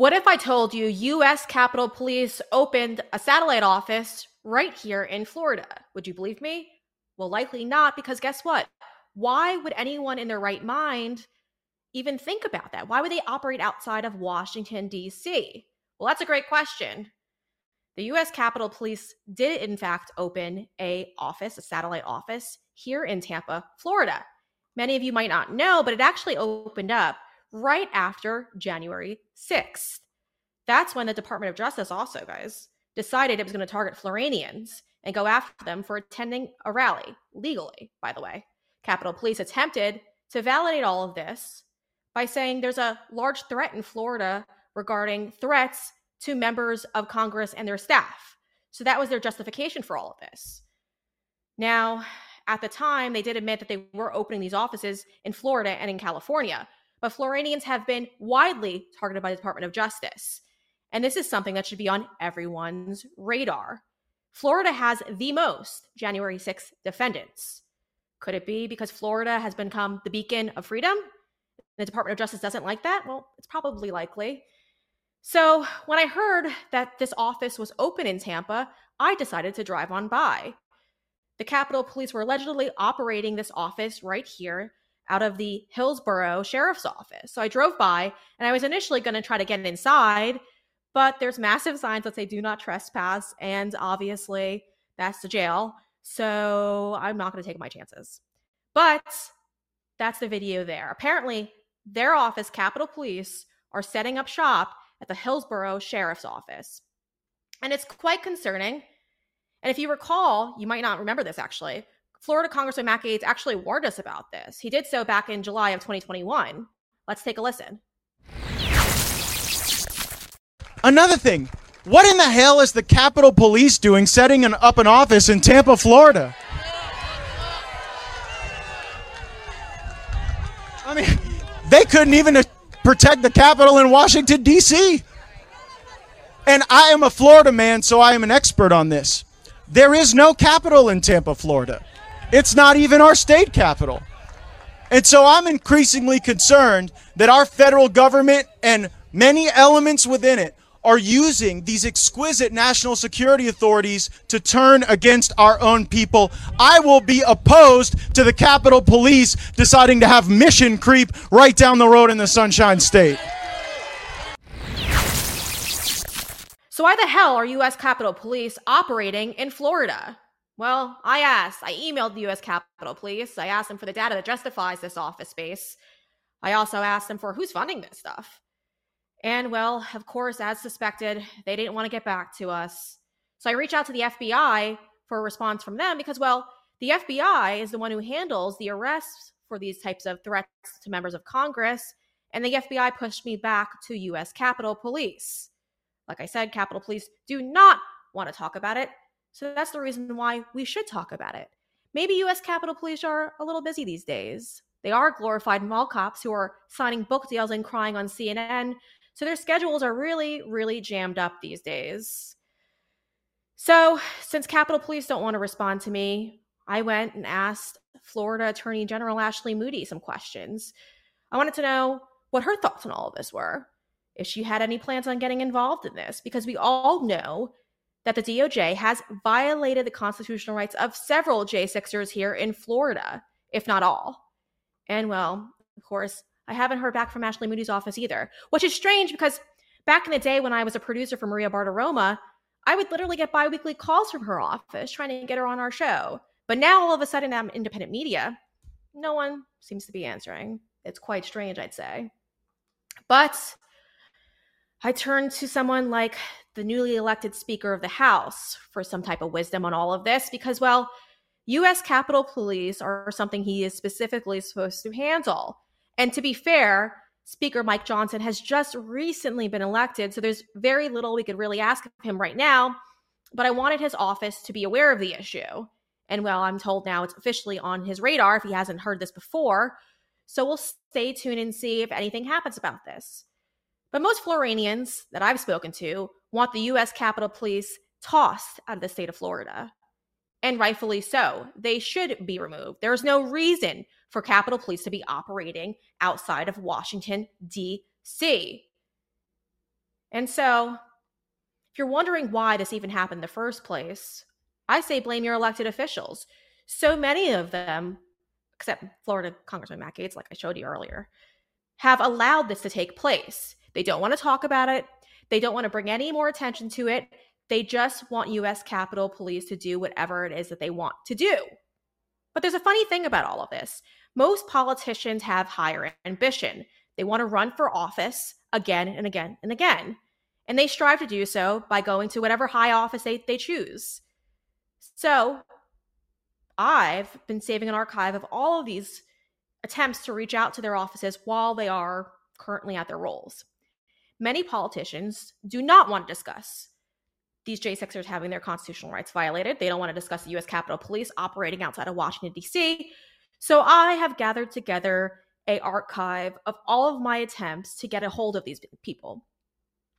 What if I told you US Capitol Police opened a satellite office right here in Florida? Would you believe me? Well, likely not, because guess what? Why would anyone in their right mind even think about that? Why would they operate outside of Washington, D.C.? Well, that's a great question. The US Capitol Police did in fact open a office, a satellite office here in Tampa, Florida. Many of you might not know, but it actually opened up right after January 6th. That's when the Department of Justice also, guys, decided it was going to target Floridians and go after them for attending a rally legally, by the way. Capitol Police attempted to validate all of this by saying there's a large threat in Florida regarding threats to members of Congress and their staff. So that was their justification for all of this. Now, at the time, they did admit that they were opening these offices in Florida and in California, but Floridians have been widely targeted by the Department of Justice. And this is something that should be on everyone's radar. Florida has the most January 6th defendants. Could it be because Florida has become the beacon of freedom? The Department of Justice doesn't like that? Well, it's probably likely. So, when I heard that this office was open in Tampa, I decided to drive on by. The Capitol Police were allegedly operating this office right here out of the Hillsborough Sheriff's Office. So I drove by and I was initially going to try to get inside, but there's massive signs that say do not trespass. And obviously, that's the jail. So I'm not going to take my chances. But that's the video there. Apparently, their office, Capitol Police, are setting up shop at the Hillsborough Sheriff's Office. And it's quite concerning. And if you recall, you might not remember this actually. Florida Congressman Matt Gaetz actually warned us about this. He did so back in July of 2021. Let's take a listen. Another thing, what in the hell is the Capitol Police doing setting an, up an office in Tampa, Florida? I mean, they couldn't even uh, protect the Capitol in Washington, D.C. And I am a Florida man, so I am an expert on this. There is no Capitol in Tampa, Florida. It's not even our state capital. And so I'm increasingly concerned that our federal government and many elements within it are using these exquisite national security authorities to turn against our own people. I will be opposed to the Capitol Police deciding to have mission creep right down the road in the Sunshine State. So, why the hell are U.S. Capitol Police operating in Florida? Well, I asked, I emailed the U.S. Capitol Police. I asked them for the data that justifies this office space. I also asked them for who's funding this stuff. And well, of course, as suspected, they didn't want to get back to us. So I reached out to the FBI for a response from them because, well, the FBI is the one who handles the arrests for these types of threats to members of Congress. And the FBI pushed me back to US Capitol Police. Like I said, Capitol Police do not want to talk about it. So that's the reason why we should talk about it. Maybe US Capitol Police are a little busy these days. They are glorified mall cops who are signing book deals and crying on CNN so their schedules are really, really jammed up these days. So, since Capitol Police don't want to respond to me, I went and asked Florida Attorney General Ashley Moody some questions. I wanted to know what her thoughts on all of this were, if she had any plans on getting involved in this, because we all know that the DOJ has violated the constitutional rights of several J6ers here in Florida, if not all. And well, of course, I haven't heard back from Ashley Moody's office either, which is strange because back in the day when I was a producer for Maria Bartiromo, I would literally get biweekly calls from her office trying to get her on our show. But now all of a sudden I'm independent media. No one seems to be answering. It's quite strange, I'd say. But I turned to someone like the newly elected Speaker of the House for some type of wisdom on all of this because, well, U.S. Capitol Police are something he is specifically supposed to handle. And to be fair, Speaker Mike Johnson has just recently been elected, so there's very little we could really ask of him right now. But I wanted his office to be aware of the issue. And well, I'm told now it's officially on his radar if he hasn't heard this before. So we'll stay tuned and see if anything happens about this. But most Floridians that I've spoken to want the U.S. Capitol Police tossed out of the state of Florida. And rightfully so. They should be removed. There is no reason for Capitol Police to be operating outside of Washington, D.C. And so, if you're wondering why this even happened in the first place, I say blame your elected officials. So many of them, except Florida Congressman Matt Gaetz, like I showed you earlier, have allowed this to take place. They don't want to talk about it. They don't want to bring any more attention to it. They just want US Capitol Police to do whatever it is that they want to do. But there's a funny thing about all of this. Most politicians have higher ambition. They want to run for office again and again and again. And they strive to do so by going to whatever high office they, they choose. So I've been saving an archive of all of these attempts to reach out to their offices while they are currently at their roles. Many politicians do not want to discuss these J6ers having their constitutional rights violated. They don't want to discuss the US Capitol Police operating outside of Washington, D.C. So I have gathered together a archive of all of my attempts to get a hold of these people.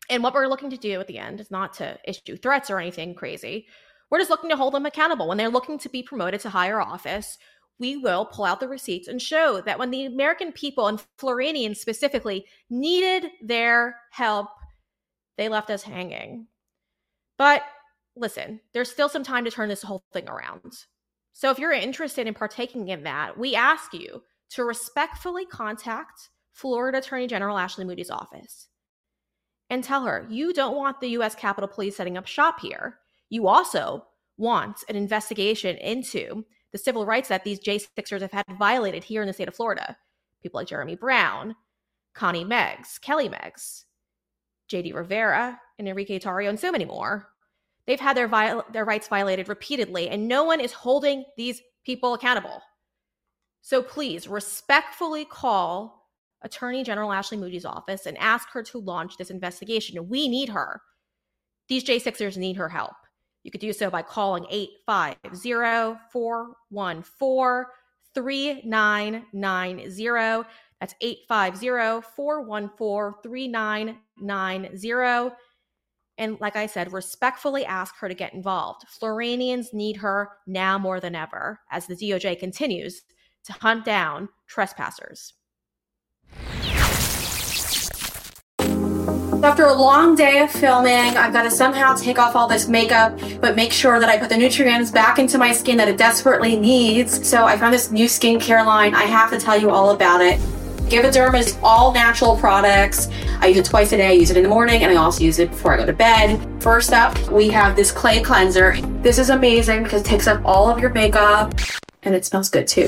And what we're looking to do at the end is not to issue threats or anything crazy. We're just looking to hold them accountable. When they're looking to be promoted to higher office, we will pull out the receipts and show that when the American people and Floridians specifically needed their help, they left us hanging. But listen, there's still some time to turn this whole thing around. So if you're interested in partaking in that, we ask you to respectfully contact Florida Attorney General Ashley Moody's office and tell her you don't want the US Capitol Police setting up shop here. You also want an investigation into the civil rights that these J6ers have had violated here in the state of Florida. People like Jeremy Brown, Connie Meggs, Kelly Meggs, JD Rivera, and Enrique Tarrio, and so many more. They've had their, viol- their rights violated repeatedly, and no one is holding these people accountable. So please respectfully call Attorney General Ashley Moody's office and ask her to launch this investigation. We need her. These J6ers need her help. You could do so by calling 850 414 3990. That's 850 414 3990. And like I said, respectfully ask her to get involved. Floridians need her now more than ever as the DOJ continues to hunt down trespassers. After a long day of filming, I've got to somehow take off all this makeup, but make sure that I put the nutrients back into my skin that it desperately needs. So I found this new skincare line. I have to tell you all about it. GiveADerm is all natural products. I use it twice a day. I use it in the morning and I also use it before I go to bed. First up, we have this clay cleanser. This is amazing because it takes up all of your makeup and it smells good too.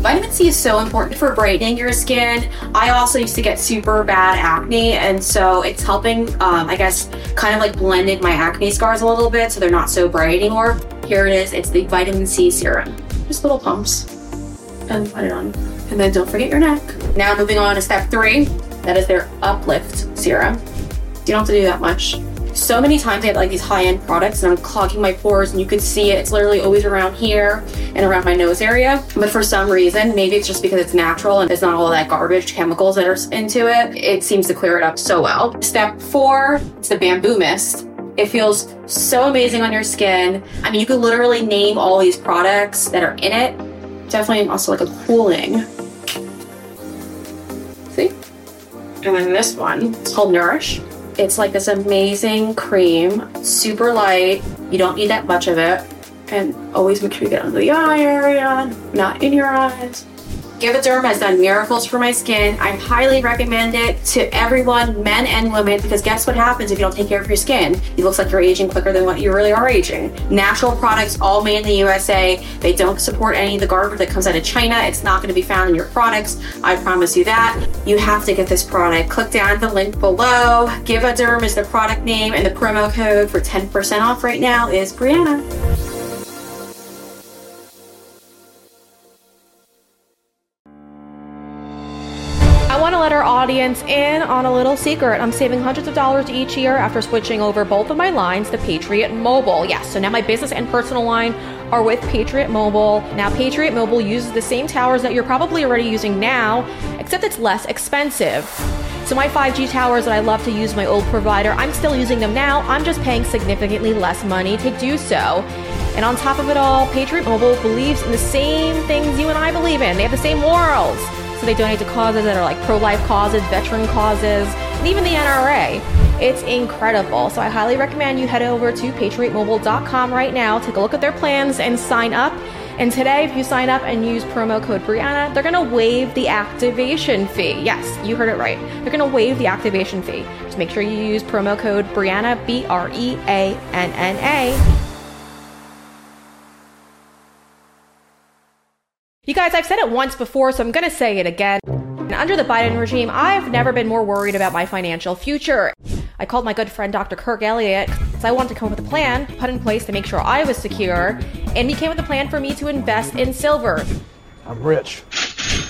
Vitamin C is so important for brightening your skin. I also used to get super bad acne, and so it's helping, um, I guess, kind of like blending my acne scars a little bit so they're not so bright anymore. Here it is, it's the vitamin C serum. Just little pumps and put it on. And then don't forget your neck. Now moving on to step three, that is their uplift serum. You don't have to do that much so many times I had like these high-end products and I'm clogging my pores and you could see it. It's literally always around here and around my nose area. But for some reason, maybe it's just because it's natural and it's not all that garbage chemicals that are into it, it seems to clear it up so well. Step four, it's the bamboo mist. It feels so amazing on your skin. I mean, you could literally name all these products that are in it. Definitely also like a cooling. See? And then this one, it's called Nourish. It's like this amazing cream, super light. You don't need that much of it. And always make sure you get under the eye area, not in your eyes. GiveADerm has done miracles for my skin. I highly recommend it to everyone, men and women, because guess what happens if you don't take care of your skin? It looks like you're aging quicker than what you really are aging. Natural products, all made in the USA. They don't support any of the garbage that comes out of China. It's not going to be found in your products. I promise you that. You have to get this product. Click down the link below. GiveADerm is the product name, and the promo code for 10% off right now is Breanna. Audience in on a little secret. I'm saving hundreds of dollars each year after switching over both of my lines to Patriot Mobile. Yes, so now my business and personal line are with Patriot Mobile. Now, Patriot Mobile uses the same towers that you're probably already using now, except it's less expensive. So, my 5G towers that I love to use my old provider, I'm still using them now. I'm just paying significantly less money to do so. And on top of it all, Patriot Mobile believes in the same things you and I believe in. They have the same morals So they donate to causes that are like pro life causes, veteran causes, and even the NRA. It's incredible. So I highly recommend you head over to patriotmobile.com right now, take a look at their plans, and sign up. And today, if you sign up and use promo code Breanna, they're going to waive the activation fee. Yes, you heard it right. They're going to waive the activation fee. Just make sure you use promo code Breanna, B R E A N N A. You guys, I've said it once before, so I'm going to say it again. Under the Biden regime, I've never been more worried about my financial future. I called my good friend Dr. Kirk Elliott because I wanted to come up with a plan put in place to make sure I was secure, and he came with a plan for me to invest in silver. I'm rich.